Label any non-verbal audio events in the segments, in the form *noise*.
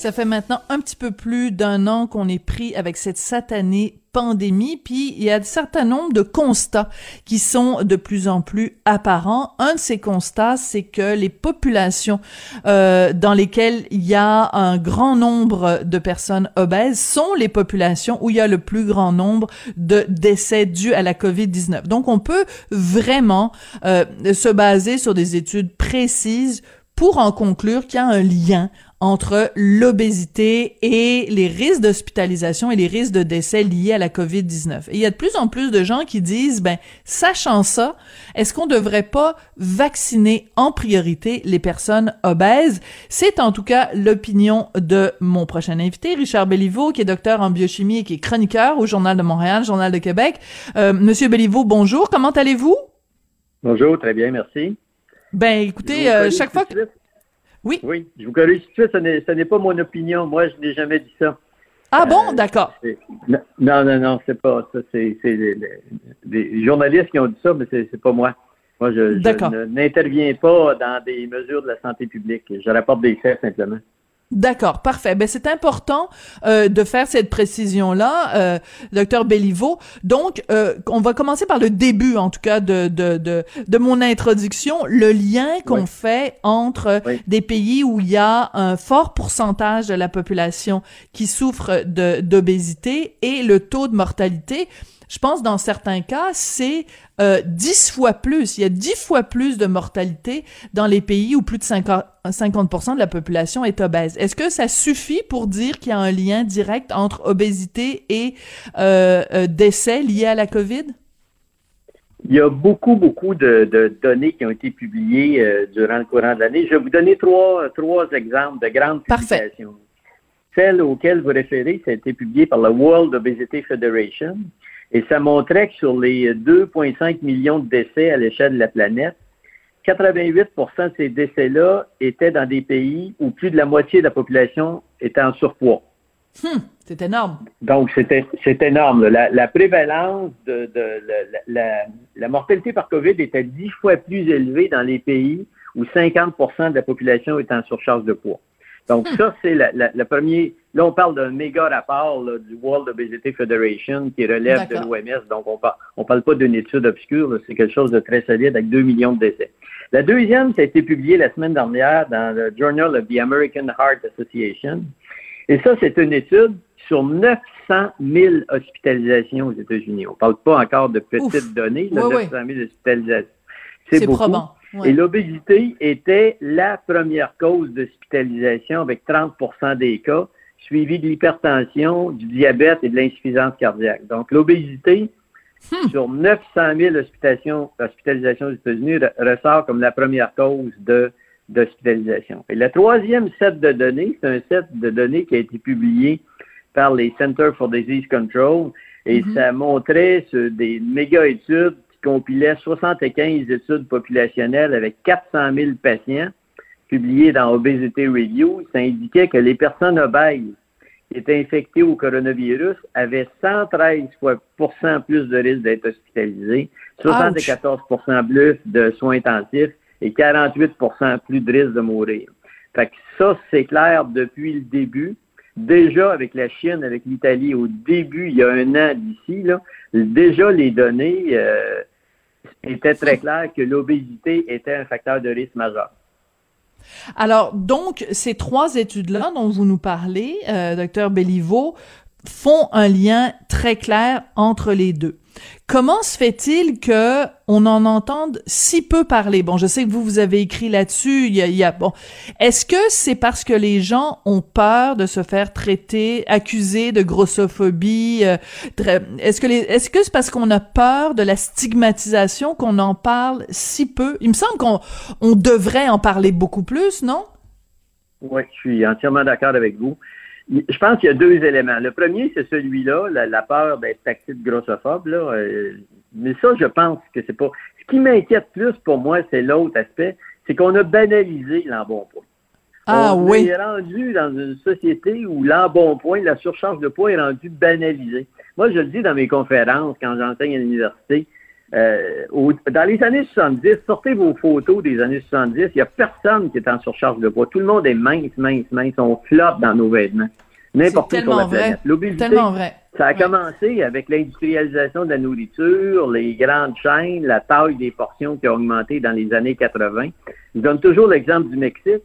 Ça fait maintenant un petit peu plus d'un an qu'on est pris avec cette satanée pandémie, puis il y a un certain nombre de constats qui sont de plus en plus apparents. Un de ces constats, c'est que les populations euh, dans lesquelles il y a un grand nombre de personnes obèses sont les populations où il y a le plus grand nombre de décès dus à la COVID-19. Donc, on peut vraiment euh, se baser sur des études précises pour en conclure qu'il y a un lien entre l'obésité et les risques d'hospitalisation et les risques de décès liés à la COVID-19. Et il y a de plus en plus de gens qui disent, ben, sachant ça, est-ce qu'on devrait pas vacciner en priorité les personnes obèses? C'est en tout cas l'opinion de mon prochain invité, Richard Belliveau, qui est docteur en biochimie et qui est chroniqueur au Journal de Montréal, Journal de Québec. Euh, Monsieur Belliveau, bonjour, comment allez-vous? Bonjour, très bien, merci. Ben, écoutez, euh, chaque fois que... Oui. Oui, je vous corrige tout suite, ce n'est pas mon opinion. Moi, je n'ai jamais dit ça. Ah bon, euh, d'accord. Non, non, non, c'est pas ça. C'est les, journalistes qui ont dit ça, mais c'est pas moi. Moi, je, je n'interviens pas dans des mesures de la santé publique. Je rapporte des faits simplement. D'accord, parfait. Ben c'est important euh, de faire cette précision là, euh, docteur Belliveau. Donc, euh, on va commencer par le début, en tout cas, de de de, de mon introduction, le lien qu'on fait entre des pays où il y a un fort pourcentage de la population qui souffre de d'obésité et le taux de mortalité. Je pense dans certains cas, c'est euh, dix fois plus. Il y a dix fois plus de mortalité dans les pays où plus de 50, 50% de la population est obèse. Est-ce que ça suffit pour dire qu'il y a un lien direct entre obésité et euh, euh, décès liés à la COVID? Il y a beaucoup, beaucoup de, données qui ont été publiées durant le courant de l'année. Je vais vous donner trois, trois exemples de grandes publications. Celle auquel vous référez, ça a été publié par la World Obesity Federation. Et ça montrait que sur les 2,5 millions de décès à l'échelle de la planète, 88% de ces décès-là étaient dans des pays où plus de la moitié de la population était en surpoids. Hum, c'est énorme. Donc, c'est énorme. La, prévalence de, la, la, mortalité par COVID était dix fois plus élevée dans les pays où 50% de la population est en surcharge de poids. Donc, ça, c'est le premier. Là, on parle d'un méga rapport du World Obesity Federation qui relève de l'OMS. Donc, on parle, on parle pas d'une étude obscure. C'est quelque chose de très solide avec 2 millions de décès. La deuxième, ça a été publié la semaine dernière dans le Journal of the American Heart Association. Et ça, c'est une étude sur 900 000 hospitalisations aux États-Unis. On parle pas encore de petites données, là, 900 000 hospitalisations. C'est beaucoup. Et l'obésité était la première cause d'hospitalisation avec 30% des cas, suivi de l'hypertension, du diabète et de l'insuffisance cardiaque. Donc, l'obésité, hmm. sur 900 000 hospitalisations, hospitalisations aux États-Unis, ressort comme la première cause de d'hospitalisation. Et le troisième set de données, c'est un set de données qui a été publié par les Centers for Disease Control et mm-hmm. ça montrait des méga études compilait 75 études populationnelles avec 400 000 patients publiées dans Obesity Review. Ça indiquait que les personnes obèses qui étaient infectées au coronavirus avaient 113 plus de risque d'être hospitalisées, 74% plus de soins intensifs et 48% plus de risque de mourir. Fait que ça, c'est clair depuis le début. Déjà avec la Chine, avec l'Italie, au début, il y a un an d'ici, déjà les données euh, était très clair que l'obésité était un facteur de risque majeur. Alors, donc, ces trois études-là dont vous nous parlez, euh, docteur Belliveau, font un lien très clair entre les deux. Comment se fait-il que on en entende si peu parler? Bon, je sais que vous vous avez écrit là-dessus. Il y a, bon, est-ce que c'est parce que les gens ont peur de se faire traiter, accuser de grossophobie euh, Est-ce que est-ce que c'est parce qu'on a peur de la stigmatisation qu'on en parle si peu? Il me semble qu'on on devrait en parler beaucoup plus, non? Oui, je suis entièrement d'accord avec vous. Je pense qu'il y a deux éléments. Le premier, c'est celui-là, la, peur d'être taxé de grossophobe. Là. Euh, mais ça, je pense que c'est pas. Ce qui m'inquiète plus pour moi, c'est l'autre aspect, c'est qu'on a banalisé l'embonpoint. Ah on oui. est rendu dans une société où l'embonpoint, la surcharge de poids est rendue banalisée. Moi, je le dis dans mes conférences quand j'enseigne à l'université. Euh, dans les années 70, sortez vos photos des années 70, il n'y a personne qui est en surcharge de poids. Tout le monde est mince, mince, mince. On flotte dans nos vêtements. N'importe où sur la planète. L'obésité, ça a commencé avec l'industrialisation de la nourriture, les grandes chaînes, la taille des portions qui a augmenté dans les années 80. Je donne toujours l'exemple du Mexique.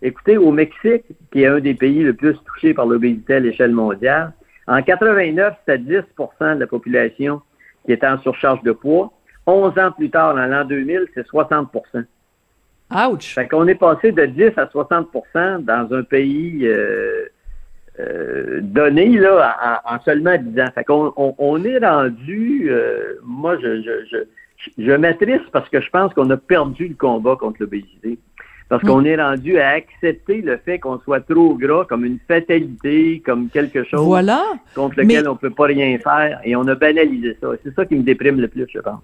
Écoutez, au Mexique, qui est un des pays le plus touchés par l'obésité à l'échelle mondiale, en 89, c'était 10% de la population qui était en surcharge de poids. 11 ans plus tard, dans l'an 2000, c'est 60% Ouch! Fait qu'on est passé de 10 à 60% dans un pays euh, euh, donné là, en, seulement 10 ans. Fait qu'on on, est rendu, euh, moi, je, je, je, je m'attriste parce que je pense qu'on a perdu le combat contre l'obésité. Parce qu'on est rendu à accepter le fait qu'on soit trop gras comme une fatalité, comme quelque chose contre lequel on peut pas rien faire. Et on a banalisé ça. C'est ça qui me déprime le plus, je pense.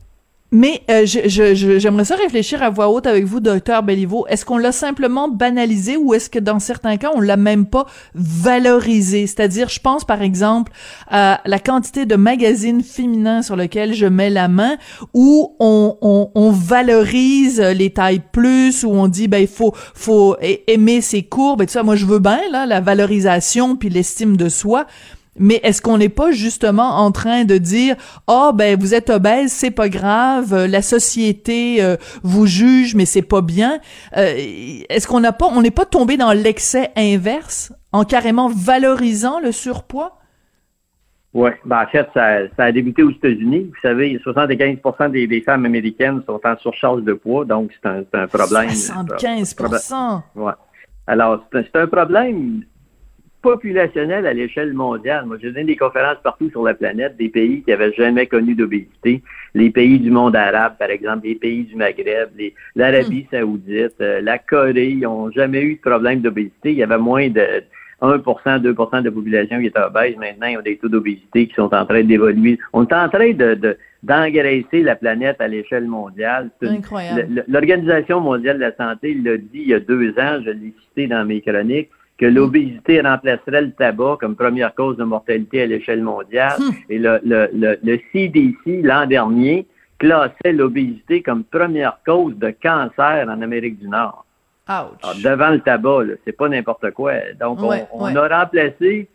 Mais euh, j'aimerais ça réfléchir à voix haute avec vous, docteur Belliveau. Est-ce qu'on l'a simplement banalisé ou est-ce que dans certains cas, on l'a même pas valorisé? C'est-à-dire, je pense par exemple à la quantité de magazines féminins sur lesquels je mets la main, où on valorise les tailles plus, où on dit, ben il faut, faut aimer ses courbes et tout ça. Moi, je veux bien, là, la valorisation puis l'estime de soi. Mais est-ce qu'on n'est pas justement en train de dire "Ah oh, ben vous êtes obèse, c'est pas grave, euh, la société euh, vous juge mais c'est pas bien." Euh, est-ce qu'on n'a pas on n'est pas tombé dans l'excès inverse en carrément valorisant le surpoids oui, ben en fait, ça, a débuté aux États-Unis. Vous savez, 75 des, des, femmes américaines sont en surcharge de poids, donc c'est un, un, problème. 75% Ouais. Alors, c'est un problème populationnel à l'échelle mondiale. Moi, je donne des conférences partout sur la planète, des pays qui n'avaient jamais connu d'obésité, les pays du monde arabe, par exemple, les pays du Maghreb, l'Arabie hmm. saoudite, euh, la Corée, ils n'ont jamais eu de problème d'obésité. Il y avait moins de 1% 2% de la population qui était obèse. Maintenant, ils ont des taux d'obésité qui sont en train d'évoluer. On est en train de, d'engraisser la planète à l'échelle mondiale. Incroyable. L'Organisation mondiale de la santé l'a dit il y a deux ans, je l'ai cité dans mes chroniques, que l'obésité remplacerait le tabac comme première cause de mortalité à l'échelle mondiale. Hmm. Et le, le, le, CDC, l'an dernier, classait l'obésité comme première cause de cancer en Amérique du Nord. devant le tabac, c'est pas n'importe quoi. Donc, on, a remplacé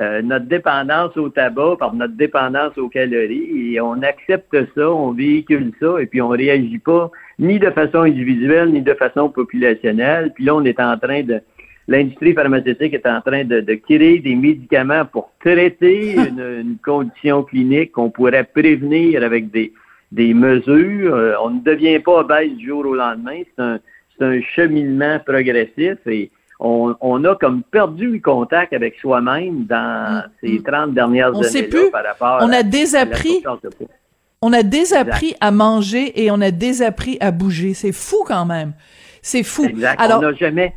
euh, notre dépendance au tabac par notre dépendance aux calories et on accepte ça, on véhicule ça et puis on réagit pas ni de façon individuelle ni de façon populationnelle. Puis là, on est en train de l'industrie pharmaceutique est en train de, créer des médicaments pour traiter *laughs* une, condition clinique qu'on pourrait prévenir avec des, des mesures. Euh, on ne devient pas obèse du jour au lendemain. C'est un, un cheminement progressif et on, on, a comme perdu le contact avec soi-même dans mm, ces 30 mm. dernières on années sait plus. par rapport on a désappris. on a désappris à manger et on a désappris à bouger. C'est fou quand même. C'est fou. Exact. Alors, on n'a jamais,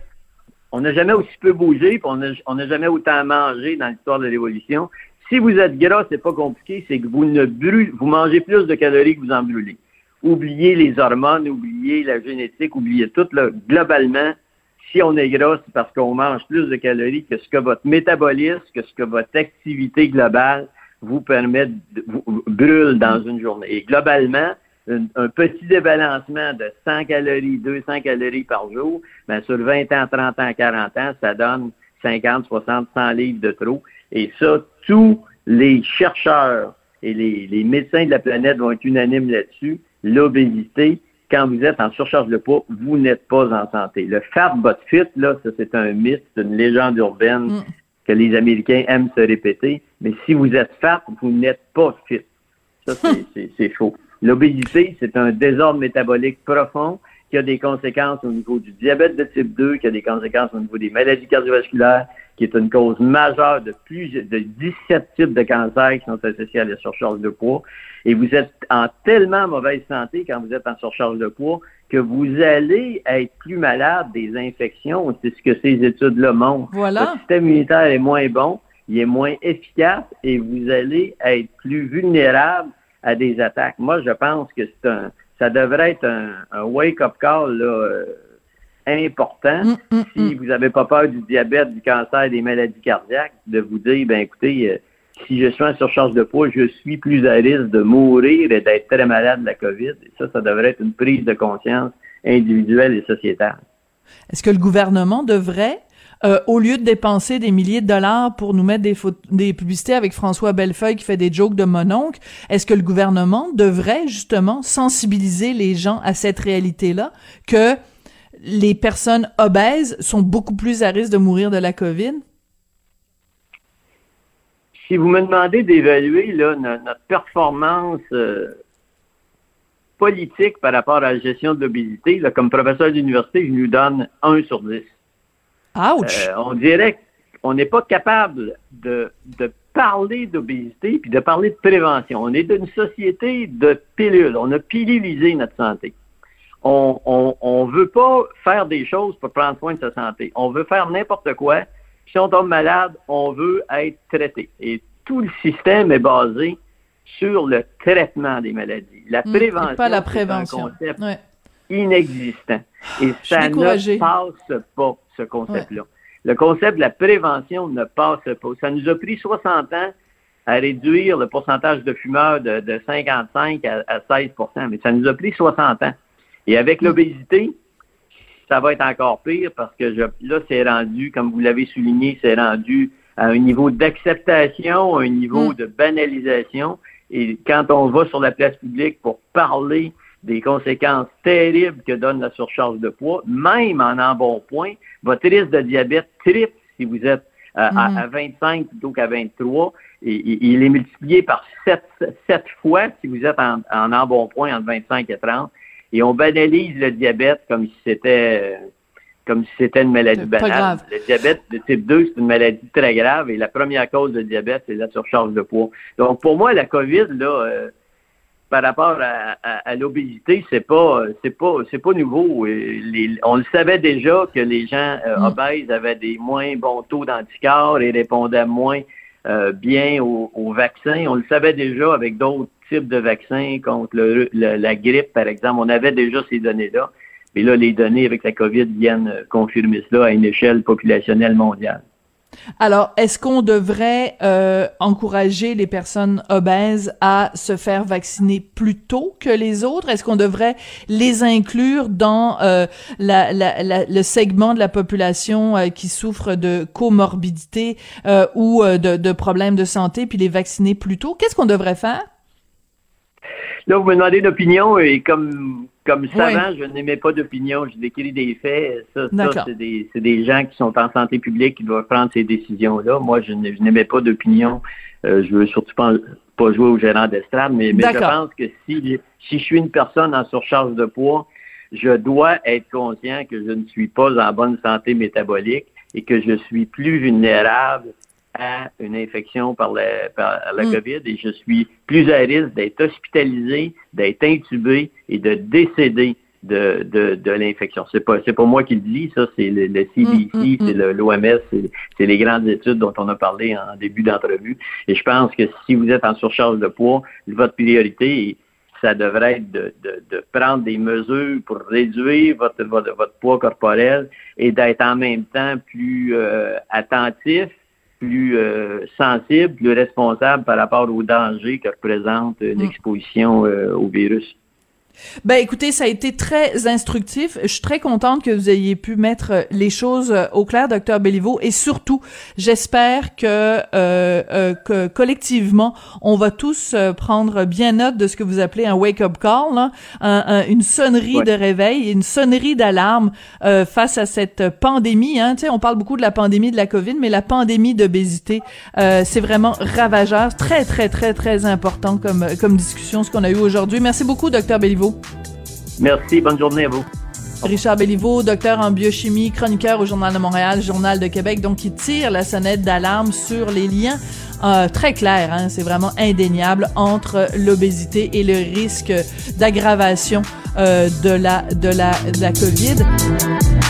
on n'a jamais aussi peu bougé, puis on n'a jamais autant mangé dans l'histoire de l'évolution. Si vous êtes gras, c'est pas compliqué, c'est que vous ne brûlez, vous mangez plus de calories que vous en brûlez. Oubliez les hormones, oubliez la génétique, oubliez tout. Là. Globalement, si on est gras, c'est parce qu'on mange plus de calories que ce que votre métabolisme, que ce que votre activité globale vous permet de vous brûle dans une journée. Et globalement, un, petit débalancement de 100 calories, 200 calories par jour, ben sur 20 ans, 30 ans, 40 ans, ça donne 50, 60, 100 livres de trop. Et ça, tous les chercheurs et les, les médecins de la planète vont être unanimes là-dessus. L'obésité, quand vous êtes en surcharge de poids, vous n'êtes pas en santé. Le fat but fit, là, ça c'est un mythe, c'est une légende urbaine que les Américains aiment se répéter. Mais si vous êtes fat, vous n'êtes pas fit. Ça, c'est *laughs* faux. L'obésité, c'est un désordre métabolique profond qui a des conséquences au niveau du diabète de type 2, qui a des conséquences au niveau des maladies cardiovasculaires, qui est une cause majeure de plus de 17 types de cancers qui sont associés à la surcharge de poids. Et vous êtes en tellement mauvaise santé quand vous êtes en surcharge de poids que vous allez être plus malade des infections. C'est ce que ces études-là montrent. Voilà. Votre système immunitaire est moins bon, il est moins efficace et vous allez être plus vulnérable à des attaques. Moi, je pense que c'est un, ça devrait être un, wake-up call là, euh, important. Mm, mm, si mm. vous n'avez pas peur du diabète, du cancer, des maladies cardiaques, de vous dire, ben écoutez, euh, si je suis en surcharge de poids, je suis plus à risque de mourir et d'être très malade de la COVID. Et ça, ça devrait être une prise de conscience individuelle et sociétale. Est-ce que le gouvernement devrait euh, au lieu de dépenser des milliers de dollars pour nous mettre des, des publicités avec François Bellefeuille qui fait des jokes de mononcle, est-ce que le gouvernement devrait justement sensibiliser les gens à cette réalité-là que les personnes obèses sont beaucoup plus à risque de mourir de la COVID? Si vous me demandez d'évaluer notre performance euh, politique par rapport à la gestion de l'obésité, comme professeur d'université, je nous donne 1 sur 10. Ouch! Euh, on dirait qu'on n'est pas capable de, parler d'obésité puis de parler de prévention. On est d'une société de pilules. On a pilulisé notre santé on, on, veut pas faire des choses pour prendre soin de sa santé. On veut faire n'importe quoi. Si on tombe malade, on veut être traité. Et tout le système est basé sur le traitement des maladies. La hmm, prévention, pas la prévention. un concept inexistant. Et ça ne passe pas, ce concept-là. Le concept de la prévention ne passe pas. Ça nous a pris 60 ans à réduire le pourcentage de fumeurs de, 55 à, à 16 mais ça nous a pris 60 ans. Et avec l'obésité, ça va être encore pire parce que là, c'est rendu, comme vous l'avez souligné, c'est rendu à un niveau d'acceptation, un niveau mm. de banalisation. Et quand on va sur la place publique pour parler des conséquences terribles que donne la surcharge de poids, même en embonpoint, votre risque de diabète triple si vous êtes à, 25 mm. plutôt qu'à 23. Et, il est multiplié par 7, fois si vous êtes en, en embonpoint entre 25 et 30 et on banalise le diabète comme si c'était comme si c'était une maladie banale. Le diabète de type 2, c'est une maladie très grave et la première cause de diabète, c'est la surcharge de poids. Donc pour moi, la COVID, là, euh, par rapport à, l'obésité, c'est pas c'est pas c'est pas nouveau. on le savait déjà que les gens euh, mm. obèses avaient des moins bons taux d'anticorps et répondaient moins euh, bien aux vaccins. On le savait déjà avec d'autres type de vaccin contre la grippe, par exemple. On avait déjà ces données-là. Mais là, les données avec la COVID viennent confirmer cela à une échelle populationnelle mondiale. Alors, est-ce qu'on devrait euh, encourager les personnes obèses à se faire vacciner plus tôt que les autres? Est-ce qu'on devrait les inclure dans euh, le segment de la population euh, qui souffre de comorbidité ou de, de problèmes de santé, puis les vacciner plus tôt? Qu'est-ce qu'on devrait faire? Là, vous me demandez d'opinion et comme comme savant, je n'aimais pas d'opinion, je décris des faits. Ça, ça c'est des, des, gens qui sont en santé publique qui doivent prendre ces décisions-là. Moi, je n'aimais pas d'opinion. Euh, je veux surtout pas, pas jouer au gérant d'estrade, mais, mais je pense que si, si je suis une personne en surcharge de poids, je dois être conscient que je ne suis pas en bonne santé métabolique et que je suis plus vulnérable à une infection par la, par la mm. COVID et je suis plus à risque d'être hospitalisé, d'être intubé et de décéder de, de, de l'infection. C'est pas c'est pas moi qui le dis, ça c'est le, CDC, mm, mm, c'est l'OMS, c'est les grandes études dont on a parlé en début d'entrevue. Et je pense que si vous êtes en surcharge de poids, votre priorité ça devrait être de, de, de, prendre des mesures pour réduire votre, votre, votre poids corporel et d'être en même temps plus euh, attentif plus euh, sensible, plus responsable par rapport aux dangers que représente une hmm. exposition euh, au virus. Ben écoutez, ça a été très instructif. Je suis très contente que vous ayez pu mettre les choses euh, au clair, docteur Béliveau, et surtout, j'espère que, euh, euh, que collectivement, on va tous euh, prendre bien note de ce que vous appelez un wake-up call, là, un, un, une sonnerie de réveil, une sonnerie d'alarme euh, face à cette pandémie. Hein. Tu sais, on parle beaucoup de la pandémie de la COVID, mais la pandémie d'obésité, c'est vraiment ravageur, très très très très important comme comme discussion ce qu'on a eu aujourd'hui. Merci beaucoup, docteur Béliveau. Merci, bonne journée à vous. Richard Béliveau, docteur en biochimie, chroniqueur au Journal de Montréal, Journal de Québec, donc qui tire la sonnette d'alarme sur les liens euh, très clairs, hein, c'est vraiment indéniable, entre l'obésité et le risque d'aggravation euh, de, la, de, la, de la COVID.